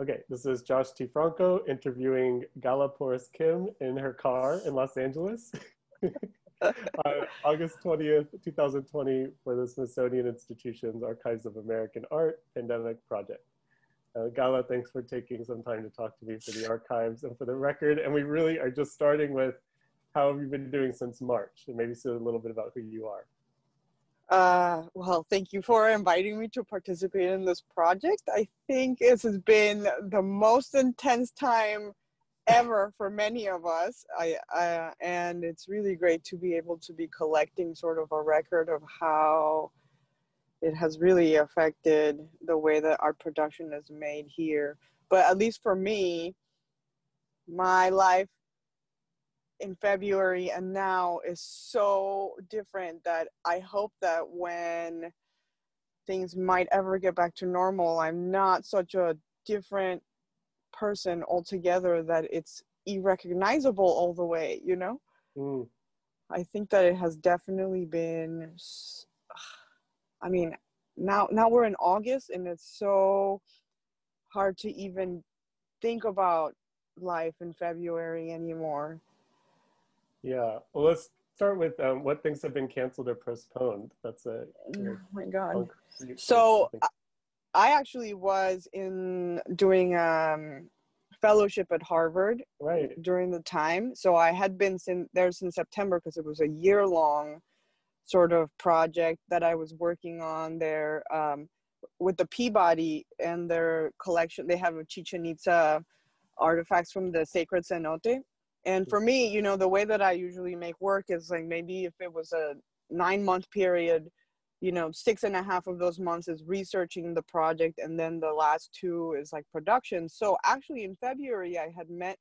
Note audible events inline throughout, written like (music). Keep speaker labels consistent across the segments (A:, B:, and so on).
A: Okay, this is Josh T. Franco interviewing Gala Porras Kim in her car in Los Angeles. (laughs) uh, August 20th, 2020, for the Smithsonian Institution's Archives of American Art Pandemic Project. Uh, Gala, thanks for taking some time to talk to me for the archives and for the record. And we really are just starting with how have you been doing since March? And maybe say a little bit about who you are.
B: Uh, well, thank you for inviting me to participate in this project. I think this has been the most intense time ever for many of us. I, I, and it's really great to be able to be collecting sort of a record of how it has really affected the way that art production is made here. But at least for me, my life in February and now is so different that I hope that when things might ever get back to normal, I'm not such a different person altogether that it's irrecognizable all the way, you know? Mm. I think that it has definitely been I mean, now now we're in August and it's so hard to even think about life in February anymore.
A: Yeah. Well, let's start with um, what things have been canceled or postponed. That's a.
B: oh my God. So I actually was in doing um, fellowship at Harvard
A: right.
B: during the time. So I had been sin- there since September because it was a year long sort of project that I was working on there um, with the Peabody and their collection. They have a Chichen Itza artifacts from the sacred cenote and for me you know the way that i usually make work is like maybe if it was a nine month period you know six and a half of those months is researching the project and then the last two is like production. So actually in february i had met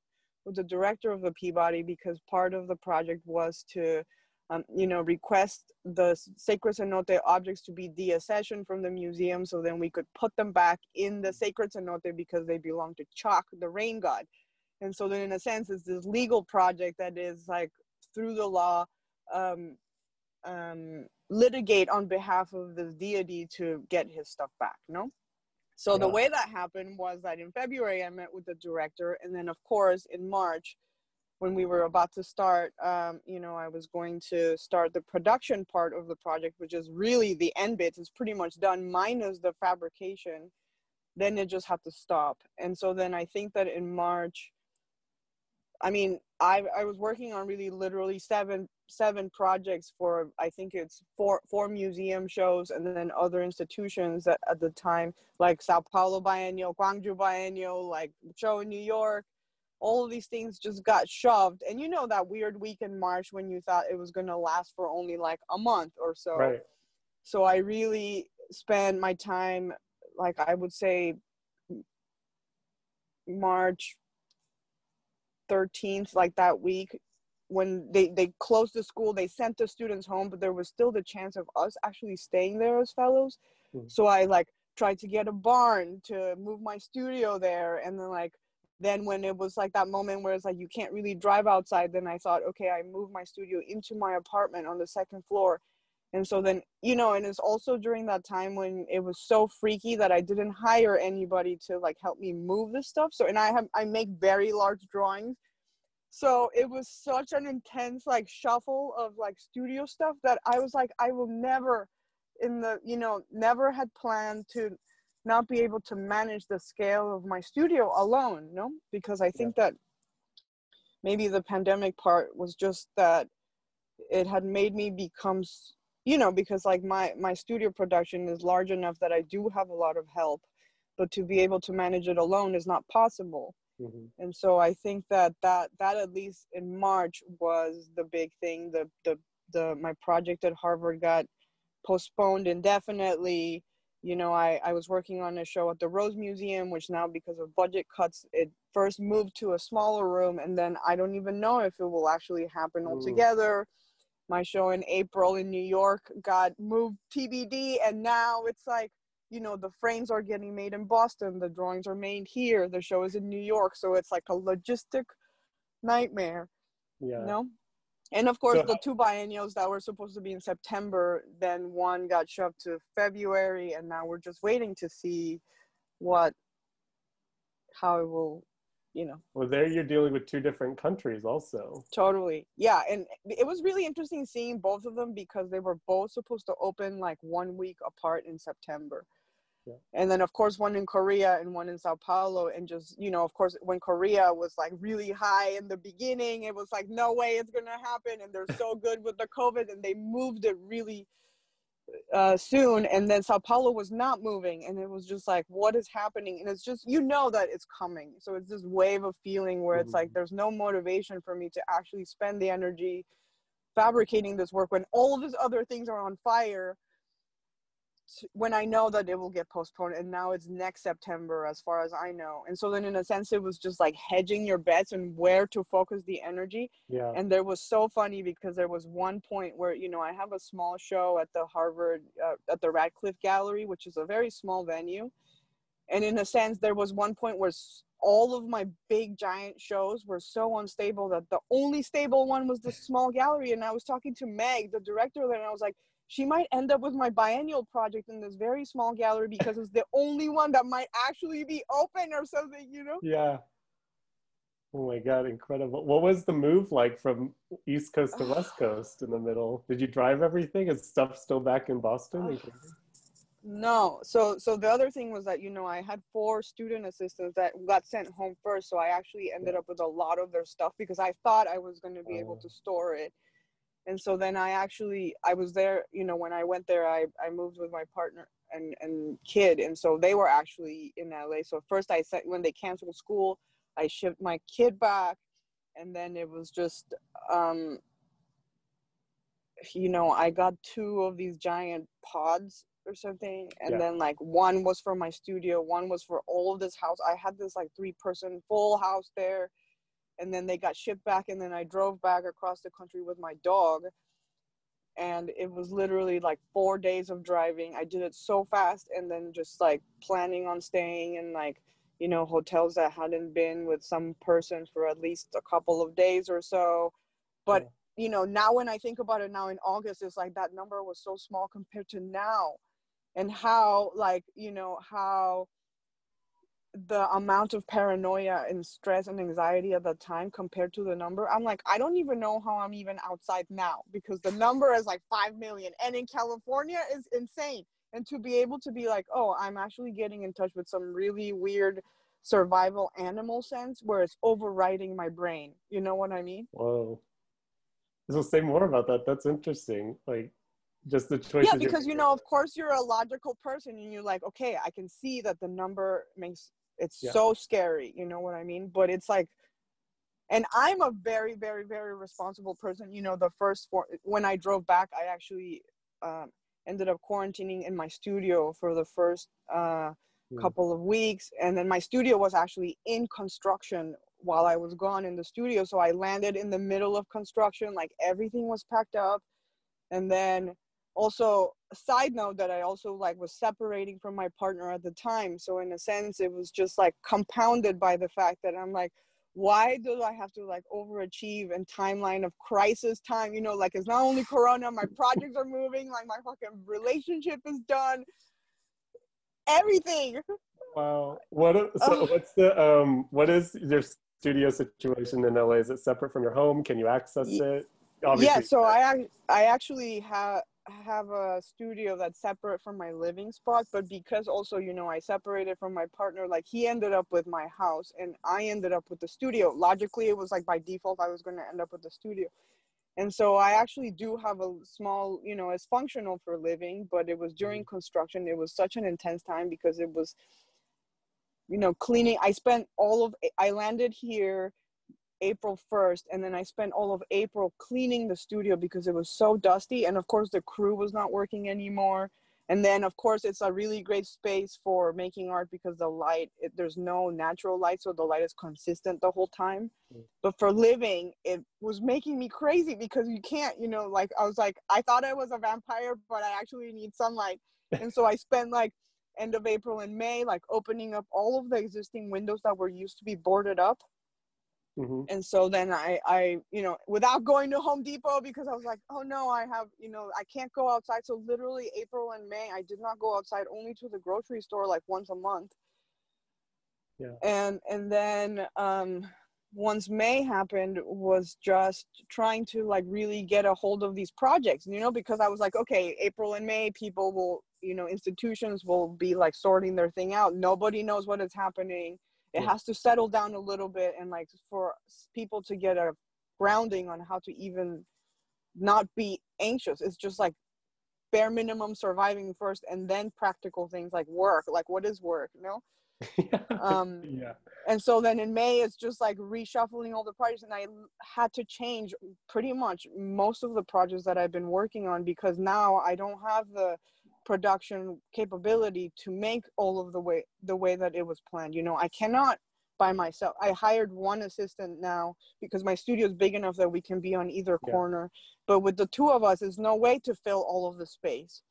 B: with the director of the peabody because part of the project was to um, you know request the sacred cenote objects to be deaccessioned from the museum so then we could put them back in the sacred cenote because they belong to Chac the rain god and so then in a sense it's this legal project that is like through the law um, um, litigate on behalf of the deity to get his stuff back no? So yeah. the way that happened was that in february i met with the director and then of course in march when we were about to start um, you know i was going to start the production part of the project which is really the end bits it's pretty much done minus the fabrication. Then it just had to stop. And so then i think that in march I mean, I I was working on really literally seven seven projects for I think it's four four museum shows and then other institutions at, at the time like Sao Paulo Biennial, Gwangju Biennial, like show in New York. All of these things just got shoved, and you know that weird week in March when you thought it was gonna last for only like a month or so.
A: Right.
B: So I really spent my time, like I would say, March 13th, like that week, when they, they closed the school, they sent the students home, but there was still the chance of us actually staying there as fellows. Mm-hmm. So I like tried to get a barn to move my studio there. And then like, then when it was like that moment where it's like you can't really drive outside, then I thought, okay, I moved my studio into my apartment on the second floor. And so then, you know, and it's also during that time when it was so freaky that I didn't hire anybody to like help me move this stuff. So, and I have, I make very large drawings. So it was such an intense like shuffle of like studio stuff that I was like, I will never in the, you know, never had planned to not be able to manage the scale of my studio alone, no? Because I think yeah. that maybe the pandemic part was just that it had made me become you know because like my my studio production is large enough that i do have a lot of help but to be able to manage it alone is not possible. Mm-hmm. and so i think that that that at least in march was the big thing the the the my project at harvard got postponed indefinitely. You know i i was working on a show at the rose museum which now because of budget cuts it first moved to a smaller room and then i don't even know if it will actually happen altogether. mm my show in April in New York got moved TBD, and now it's like, you know, the frames are getting made in Boston, the drawings are made here, the show is in New York, so it's like a logistic nightmare.
A: Yeah.
B: You know? And of course, so, the two biennials that were supposed to be in September, then one got shoved to February, and now we're just waiting to see what how it will you know.
A: Well there you're dealing with two different countries also.
B: Totally. Yeah and it was really interesting seeing both of them because they were both supposed to open like one week apart in september. Yeah. and then of course one in korea and one in sao paulo and just you know of course when korea was like really high in the beginning it was like no way it's gonna happen and they're so good with the covid and they moved it really uh, soon and then sao paulo was not moving and it was just like what is happening and it's just you know that it's coming so it's this wave of feeling where it's mm-hmm. like there's no motivation for me to actually spend the energy fabricating this work when all of these other things are on fire when I know that it will get postponed, and now it's next September, as far as I know. And so then, in a sense, it was just like hedging your bets and where to focus the energy.
A: Yeah.
B: And there was so funny because there was one point where you know I have a small show at the Harvard uh, at the Radcliffe Gallery, which is a very small venue, and in a sense, there was one point where all of my big giant shows were so unstable that the only stable one was the small gallery. And I was talking to Meg, the director, there, and I was like she might end up with my biennial project in this very small gallery because it's the only one that might actually be open or something, you know?
A: Yeah. Oh my God, incredible. What was the move like from East Coast to West (sighs) Coast in the middle? Did you drive everything? Is stuff still back in Boston? (sighs)
B: no. So so the other thing was that, you know, I had four student assistants that got sent home first. So I actually ended up with a lot of their stuff because I thought I was going to be able oh. to store it and so then i actually i was there you know when i went there i i moved with my partner and and kid and so they were actually in la so first i said when they canceled school i shipped my kid back and then it was just um you know i got two of these giant pods or something and yeah. then like one was for my studio one was for all of this house i had this like three person full house there and then they got shipped back and then i drove back across the country with my dog. And it was literally like four days of driving. I did it so fast and then just like planning on staying in like you know hotels that hadn't been with some person for at least a couple of days or so. But yeah. you know now when i think about it now in august it's like that number was so small compared to now. And how like you know how the amount of paranoia and stress and anxiety at the time compared to the number i'm like i don't even know how i'm even outside now because the number is like 5 million. And in california is insane. And to be able to be like oh i'm actually getting in touch with some really weird survival animal sense where it's overriding my brain. You know what i mean?
A: Whoa. So say more about that. That's interesting. Like just the choice
B: yeah because you know of course you're a logical person and you're like okay i can see that the number makes it's yeah. so scary, you know what I mean? But it's like, and I'm a very, very, very responsible person. You know, the first four, when I drove back, I actually um, ended up quarantining in my studio for the first uh, mm. couple of weeks. And then my studio was actually in construction while I was gone in the studio. So I landed in the middle of construction, like everything was packed up. And then also a side note that i also like was separating from my partner at the time. So in a sense it was just like compounded by the fact that i'm like why do i have to like overachieve and timeline of crisis time? You know like it's not only corona my (laughs) projects are moving like my fucking relationship is done. Everything.
A: Wow. What so what's the um what is your studio situation in la is it separate from your home? Can you access it?
B: Obviously, yeah so i i actually have have a studio that's separate from my living spot but because also you know i separated from my partner like he ended up with my house and i ended up with the studio. Logically it was like by default i was going to end up with the studio. And so i actually do have a small you know it's functional for living but it was during mm-hmm. construction it was such an intense time because it was you know cleaning. I spent all of i landed here April 1st and then I spent all of April cleaning the studio because it was so dusty and of course the crew was not working anymore. And then of course it's a really great space for making art because the light it, there's no natural light so the light is consistent the whole time. Mm. but for living it was making me crazy because you can't you know like I was like I thought I was a vampire but I actually need sunlight. And so I spent like end of April and May like opening up all of the existing windows that were used to be boarded up Mm-hmm. And so then I, I, you know, without going to Home Depot because I was like, oh no, I have, you know, I can't go outside. So literally April and May, I did not go outside, only to the grocery store like once a month.
A: Yeah.
B: And and then um, once May happened was just trying to like really get a hold of these projects, you know, because I was like, okay, April and May, people will, you know, institutions will be like sorting their thing out. Nobody knows what is happening. It has to settle down a little bit and like for people to get a grounding on how to even not be anxious. It's just like bare minimum surviving first and then practical things like work. Like what is work, you know? (laughs) Um,
A: yeah.
B: and so then in may it's just like reshuffling all the projects and i had to change pretty much most of the projects that i've been working on because now i don't have the production capability to make all of the way the way that it was planned you know i cannot by myself i hired one assistant now because my studio is big enough that we can be on either
A: Yeah.
B: corner but with the two of us there's no way to fill all of the space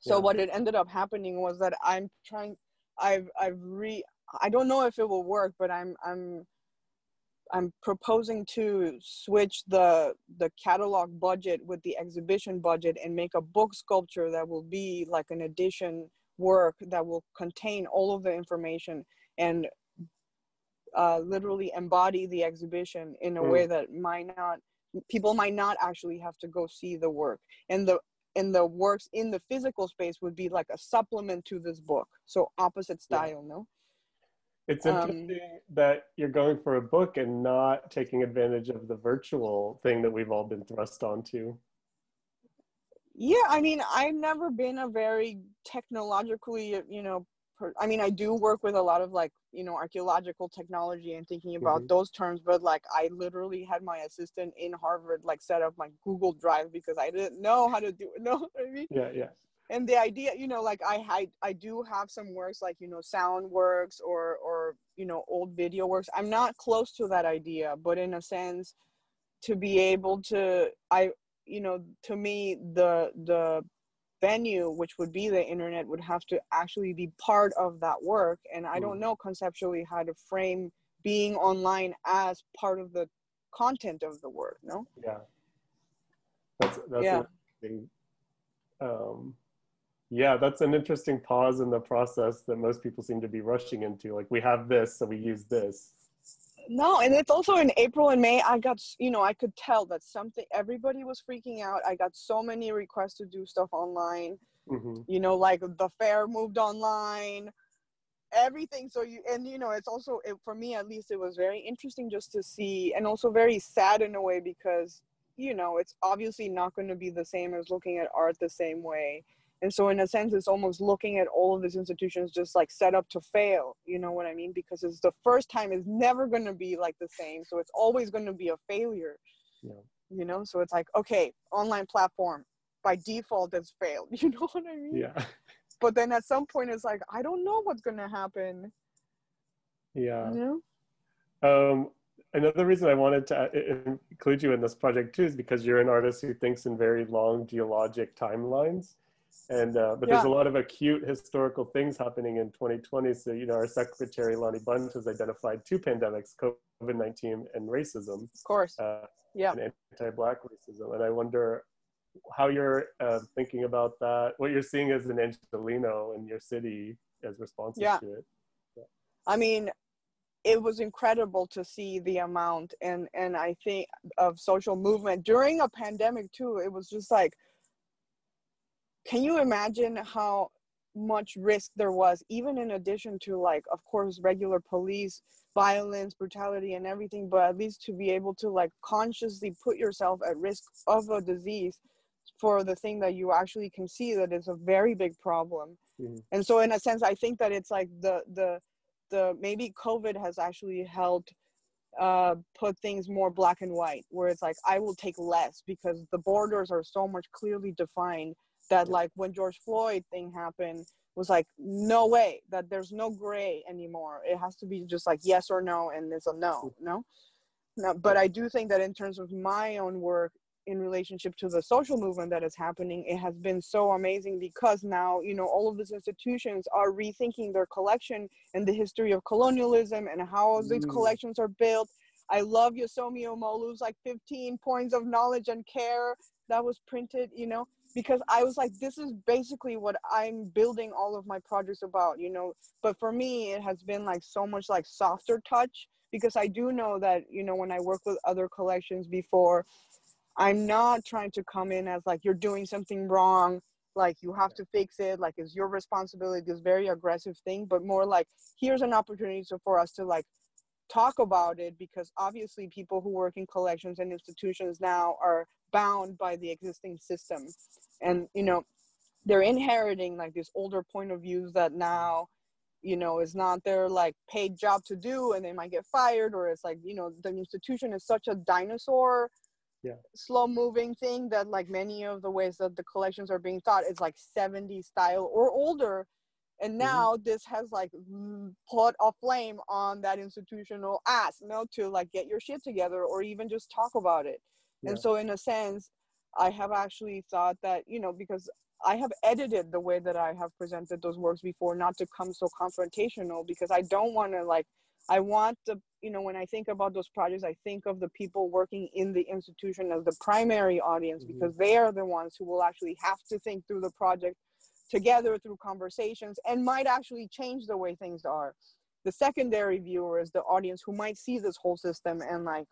B: so
A: Yeah.
B: what it ended up happening was that i'm trying i've i've re I don't know if it will work, but I'm I'm I'm proposing to switch the the catalog budget with the exhibition budget and make a book sculpture that will be like an edition work that will contain all of the information and uh, literally embody the exhibition in a
A: Mm.
B: way that might not people might not actually have to go see the work and the and the works in the physical space would be like a supplement to this book so opposite
A: Yeah.
B: style no
A: It's
B: Um,
A: interesting that you're going for a book and not taking advantage of the virtual thing that we've all been thrust onto.
B: Yeah, I mean, I've never been a very technologically, you know, per, I mean, I do work with a lot of like, you know, archaeological technology and thinking about
A: Mhm.
B: those terms, but like, I literally had my assistant in Harvard like set up my Google Drive because I didn't know how to do it. (laughs) No, I mean,
A: Yeah, yeah.
B: And the idea, you know, like I, I, I do have some works like, you know, sound works or, or, you know, old video works. I'm not close to that idea, but in a sense, to be able to, I, you know, to me, the, the venue, which would be the internet, would have to actually be part of that work. And I don't
A: Mm.
B: know conceptually how to frame being online as part of the content of the work, no?
A: Yeah. That's that's
B: Yeah.
A: interesting um yeah, that's an interesting pause in the process that most people seem to be rushing into. Like we have this, so we use this.
B: No, and it's also in April and May. I got, you know, I could tell that something, everybody was freaking out. I got so many requests to do stuff online,
A: hmm
B: you know, like the fair moved online, everything. So you, and you know, it's also, it, for me at least, it was very interesting just to see, and also very sad in a way because, you know, it's obviously not going to be the same as looking at art the same way. And so, in a sense, it's almost looking at all of these institutions just like set up to fail. You know what I mean? Because it's the first time it's never going to be like the same. So it's always going to be a failure.
A: Yeah.
B: You know, so it's like, okay, online platform by default has failed. (laughs) You know what I mean?
A: Yeah.
B: But then at some point, it's like, I don't know what's going to happen.
A: Yeah.
B: You know?
A: Um, another reason I wanted to uh, include you in this project too is because you're an artist who thinks in very long geologic timelines. And uh, but there's a lot of acute historical things happening in 2020. So you know, our secretary Lonnie Bunch has identified two pandemics: COVID-19 and racism,
B: Of course.
A: uh,
B: Yeah.
A: and anti-black racism. And I wonder how you're uh, thinking about that. What you're seeing as an Angelino in your city as responses
B: Yeah.
A: to it. yeah.
B: I mean, it was incredible to see the amount and and I think of social movement during a pandemic too. It was just like, can you imagine how much risk there was, even in addition to like, of course, regular police violence, brutality, and everything, but at least to be able to like consciously put yourself at risk of a disease for the thing that you actually can see that is a very big problem.
A: Mhm.
B: And so, in a sense, I think that it's like the the the maybe COVID has actually helped uh, put things more black and white, where it's like I will take less because the borders are so much clearly defined that like when George Floyd thing happened was like no way that there's no gray anymore. It has to be just like yes or no, and it's a no, no. No, but I do think that in terms of my own work in relationship to the social movement that is happening, it has been so amazing because now, you know, all of these institutions are rethinking their collection and the history of colonialism and how these
A: Mm.
B: collections are built. I love Yesomi Umolu's like 15 points of knowledge and care that was printed, you know. Because I was like, this is basically what I'm building all of my projects about, you know. But for me, it has been like so much like softer touch because I do know that, you know, when I work with other collections before, I'm not trying to come in as like you're doing something wrong, like you have to fix it, like it's your responsibility, this very aggressive thing, but more like here's an opportunity so for us to like talk about it because obviously people who work in collections and institutions now are bound by the existing system and you know they're inheriting like these older point of views that now you know is not their like paid job to do and they might get fired or it's like you know the institution is such a dinosaur
A: yeah.
B: slow moving thing that like many of the ways that the collections are being taught is like 70 style or older and mm-hmm. now mm-hmm. this has like put a flame on that institutional ass you know to like get your shit together or even just talk about it yeah. and so in a sense i have actually thought that you know because i have edited the way that i have presented those works before not to come so confrontational because i don't want to like i want the you know when i think about those projects i think of the people working in the institution as the primary audience mm-hmm. because they are the ones who will actually have to think through the project together through conversations and might actually change the way things are the secondary viewer is the audience who might see this whole system and like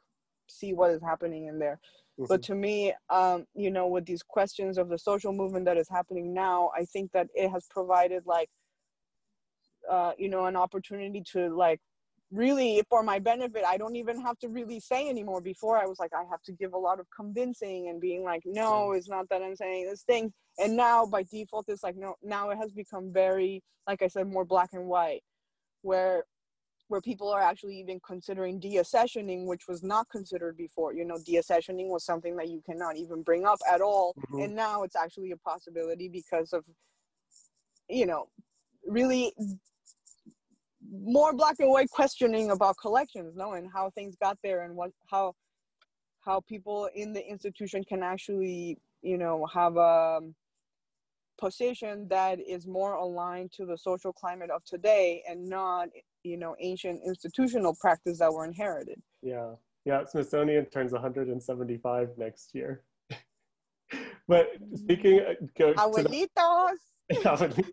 B: see what is happening in there. Mm-hmm. but to me um, you know with these questions of the social movement that is happening now i think that it has provided like uh, you know an opportunity to like really for my benefit i don't even have to really say anymore. Before i was like i have to give a lot of convincing and being like no it's not that i'm saying this thing. And now by default it's like no now it has become very like i said more black and white where where people are actually even considering deaccessioning which was not considered before you know deaccessioning was something that you cannot even bring up at all mm-hmm. and now it's actually a possibility because of you know really more black and white questioning about collections no and how things got there and what how how people in the institution can actually you know have a position that is more aligned to the social climate of today and not you know ancient institutional practice that were inherited
A: yeah yeah smithsonian turns 175 next year (laughs) but speaking uh, go
B: Abuelitos.
A: To, that,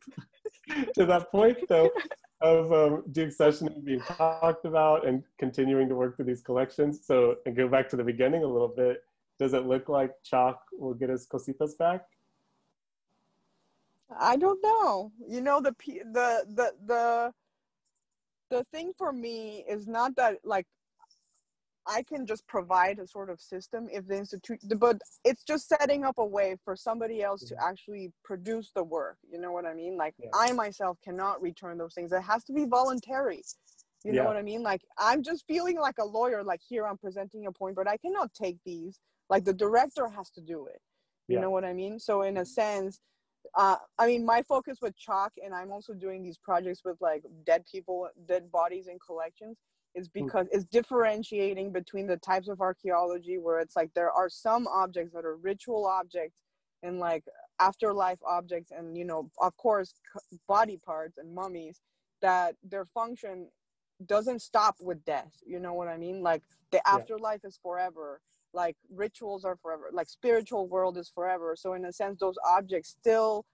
A: (laughs) to that point though of um, deaccessioning being talked about and continuing to work through these collections. So, and go back to the beginning a little bit, does it look like Chac will get his cositas back?
B: I don't know. You know, the the the the the thing for me is not that like I can just provide a sort of system if the institute, but it's just setting up a way for somebody else to mm-hmm. actually produce the work. You know what I mean? Like yeah. I myself cannot return those things. It has to be voluntary. You yeah. know what I mean? Like I'm just feeling like a lawyer. Like here, I'm presenting a point, but I cannot take these. Like the director has to do it. You yeah. know what I mean? So in a sense, uh, I mean, my focus with Chac, and I'm also doing these projects with like dead people, dead bodies in collections is hmm. because it's differentiating between the types of archaeology where it's like there are some objects that are ritual objects and like afterlife objects and you know of course body parts and mummies that their function doesn't stop with death you know what i mean like the afterlife yeah. is forever like rituals are forever like spiritual world is forever. So in a sense those objects still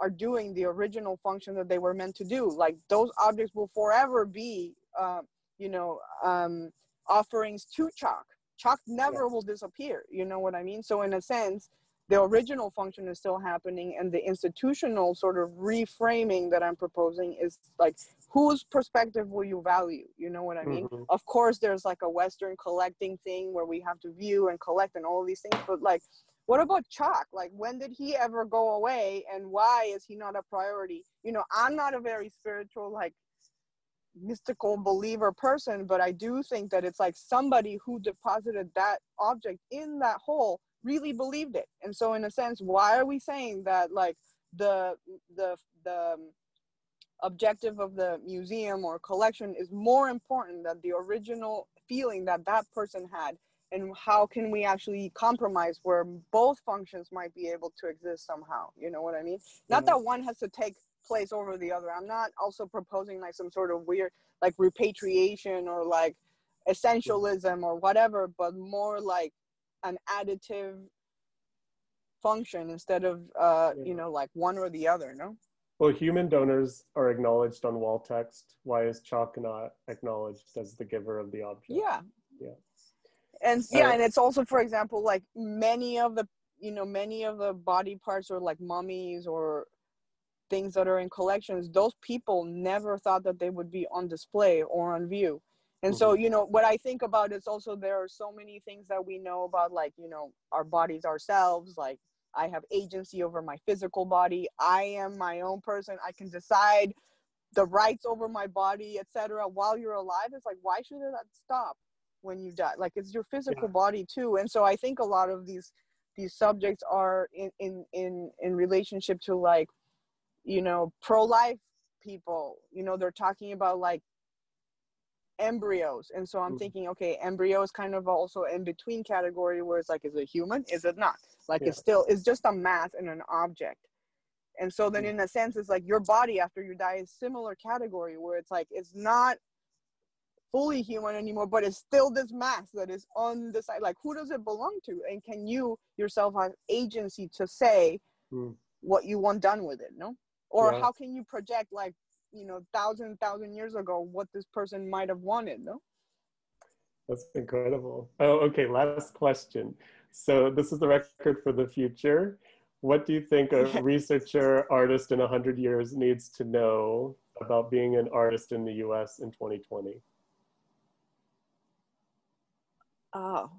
B: are doing the original function that they were meant to do. Like those objects will forever be uh, you know um, offerings to Chac Chac never yeah. will disappear you know what i mean? So in a sense the original function is still happening and the institutional sort of reframing that i'm proposing is like whose perspective will you value you know what i mean mm-hmm. of course there's like a western collecting thing where we have to view and collect and all these things but like what about Chac like when did he ever go away and why is he not a priority you know i'm not a very spiritual like mystical believer person, but I do think that it's like somebody who deposited that object in that hole really believed it. And so in a sense, why are we saying that like the the the objective of the museum or collection is more important than the original feeling that that person had. And how can we actually compromise where both functions might be able to exist somehow? You know what i mean? Not that one has to take place over the other. I'm not also proposing like some sort of weird like repatriation or like essentialism or whatever, but more like an additive function instead of uh
A: Yeah.
B: you know like one or the other no
A: Well, human donors are acknowledged on wall text. Why is Chac not acknowledged as the giver of the object?
B: yeah
A: Yeah.
B: and yeah
A: Uh,
B: and it's also for example like many of the you know many of the body parts or like mummies or things that are in collections those people never thought that they would be on display or on view and so you know what i think about is also there are so many things that we know about like you know our bodies ourselves like i have agency over my physical body. I am my own person. I can decide the rights over my body etc while you're alive. It's like why should that stop when you die? Like it's your physical body too. And so i think a lot of these these subjects are in in in in relationship to like you know pro-life people. You know they're talking about like embryos. And so i'm
A: Mhm.
B: thinking okay embryo is kind of also in between category where it's like is it human? Is it not like it's still it's just a mass and an object and so then
A: Mhm.
B: in a sense it's like your body after you die is similar category where it's like it's not fully human anymore but it's still this mass that is on the side like who does it belong to and can you yourself have agency to say
A: Mm.
B: what you want done with it no or
A: Yeah.
B: how can you project like you know thousand thousand years ago what this person might have wanted no
A: That's incredible. Oh, okay. Last question. So this is the record for the future. What do you think a researcher, artist in 100 years needs to know about being an artist in the US in 2020?
B: Oh,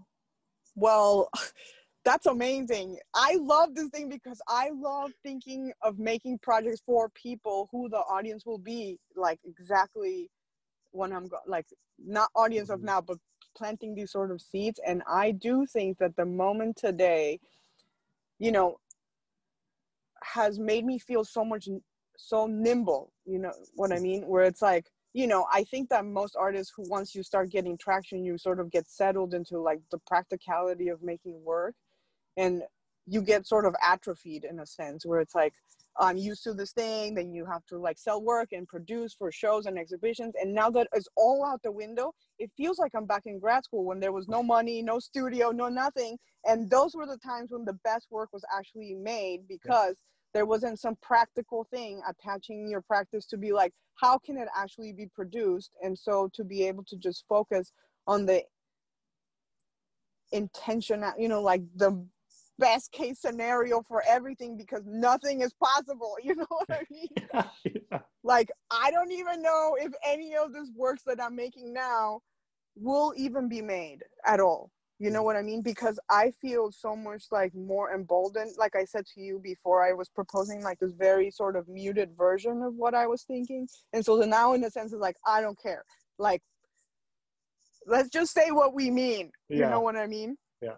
B: well, (laughs) that's amazing. I love this thing because I love thinking of making projects for people who the audience will be like exactly when I'm go- like not audience of
A: Mhm.
B: now, but planting these sort of seeds. And I do think that the moment today, you know, has made me feel so much so nimble. You know what I mean? Where it's like you know, I think that most artists who once you start getting traction, you sort of get settled into like the practicality of making work and you get sort of atrophied in a sense where it's like I'm used to this thing, then you have to like sell work and produce for shows and exhibitions. And now that it's all out the window, it feels like I'm back in grad school when there was no money, no studio, no nothing. And those were the times when the best work was actually made because there wasn't some practical thing attaching your practice to be like, how can it actually be produced? And so to be able to just focus on the intention, you know, like the best case scenario for everything because nothing is possible. (laughs) You know what I mean? (laughs)
A: yeah.
B: Like, I don't even know if any of this works that I'm making now will even be made at all. You know mm. what I mean? Because I feel so much like more emboldened. Like I said to you before, I was proposing like this very sort of muted version of what I was thinking. And so the now, in a sense, is like, I don't care. Like, let's just say what we mean. You know what I mean?
A: Yeah.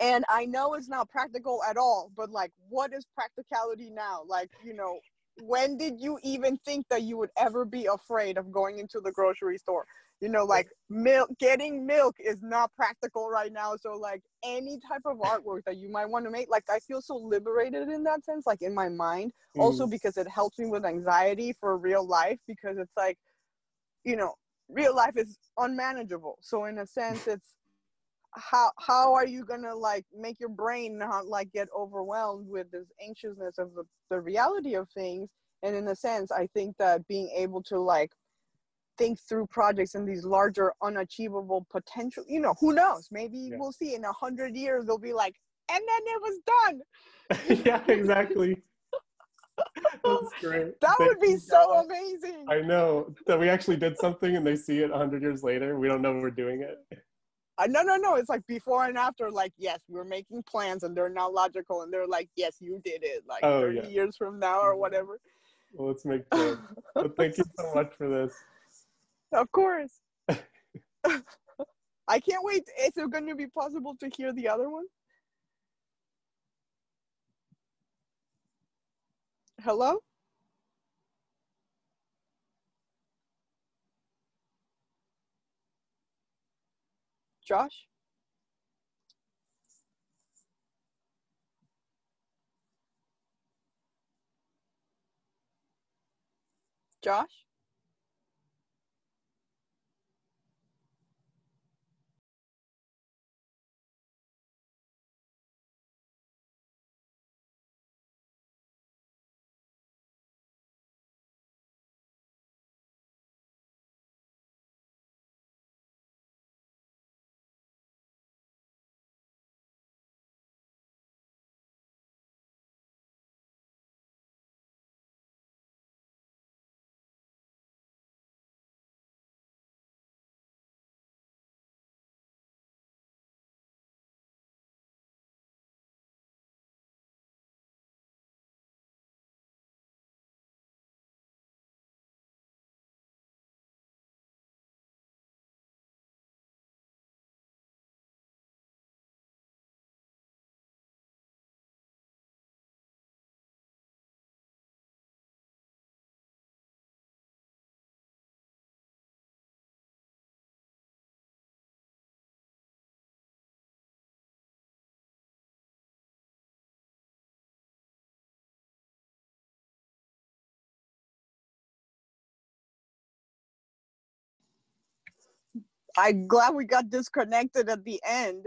B: And I know it's not practical at all, but like, what is practicality now? Like, you know, when did you even think that you would ever be afraid of going into the grocery store? You know, like milk, getting milk is not practical right now. So, like, any type of (laughs) artwork that you might want to make, like, I feel so liberated in that sense, like in my mind. Also,
A: Mm.
B: because it helps me with anxiety for real life, because it's like, you know, real life is unmanageable. So, in a sense, it's how how are you gonna like make your brain not like get overwhelmed with this anxiousness of the, the reality of things and in a sense i think that being able to like think through projects and these larger unachievable potential you know who knows maybe
A: Yeah.
B: we'll see in a hundred years they'll be like and then it was done (laughs)
A: yeah, exactly. (laughs) That's great.
B: that would be so amazing
A: I know that we actually did something and they see it 100 years later. We don't know we're doing it.
B: Uh, no no no it's like before and after like yes we're making plans and they're not logical and they're like yes you did it like
A: Oh,
B: 30
A: yeah.
B: years from now or
A: Mhm.
B: whatever
A: Well, let's make plans. But thank you so much for this. (laughs)
B: Of course. (laughs) I can't wait. Is it going to be possible to hear the other one? Hello? Josh? Josh? I'm glad we got disconnected at the end.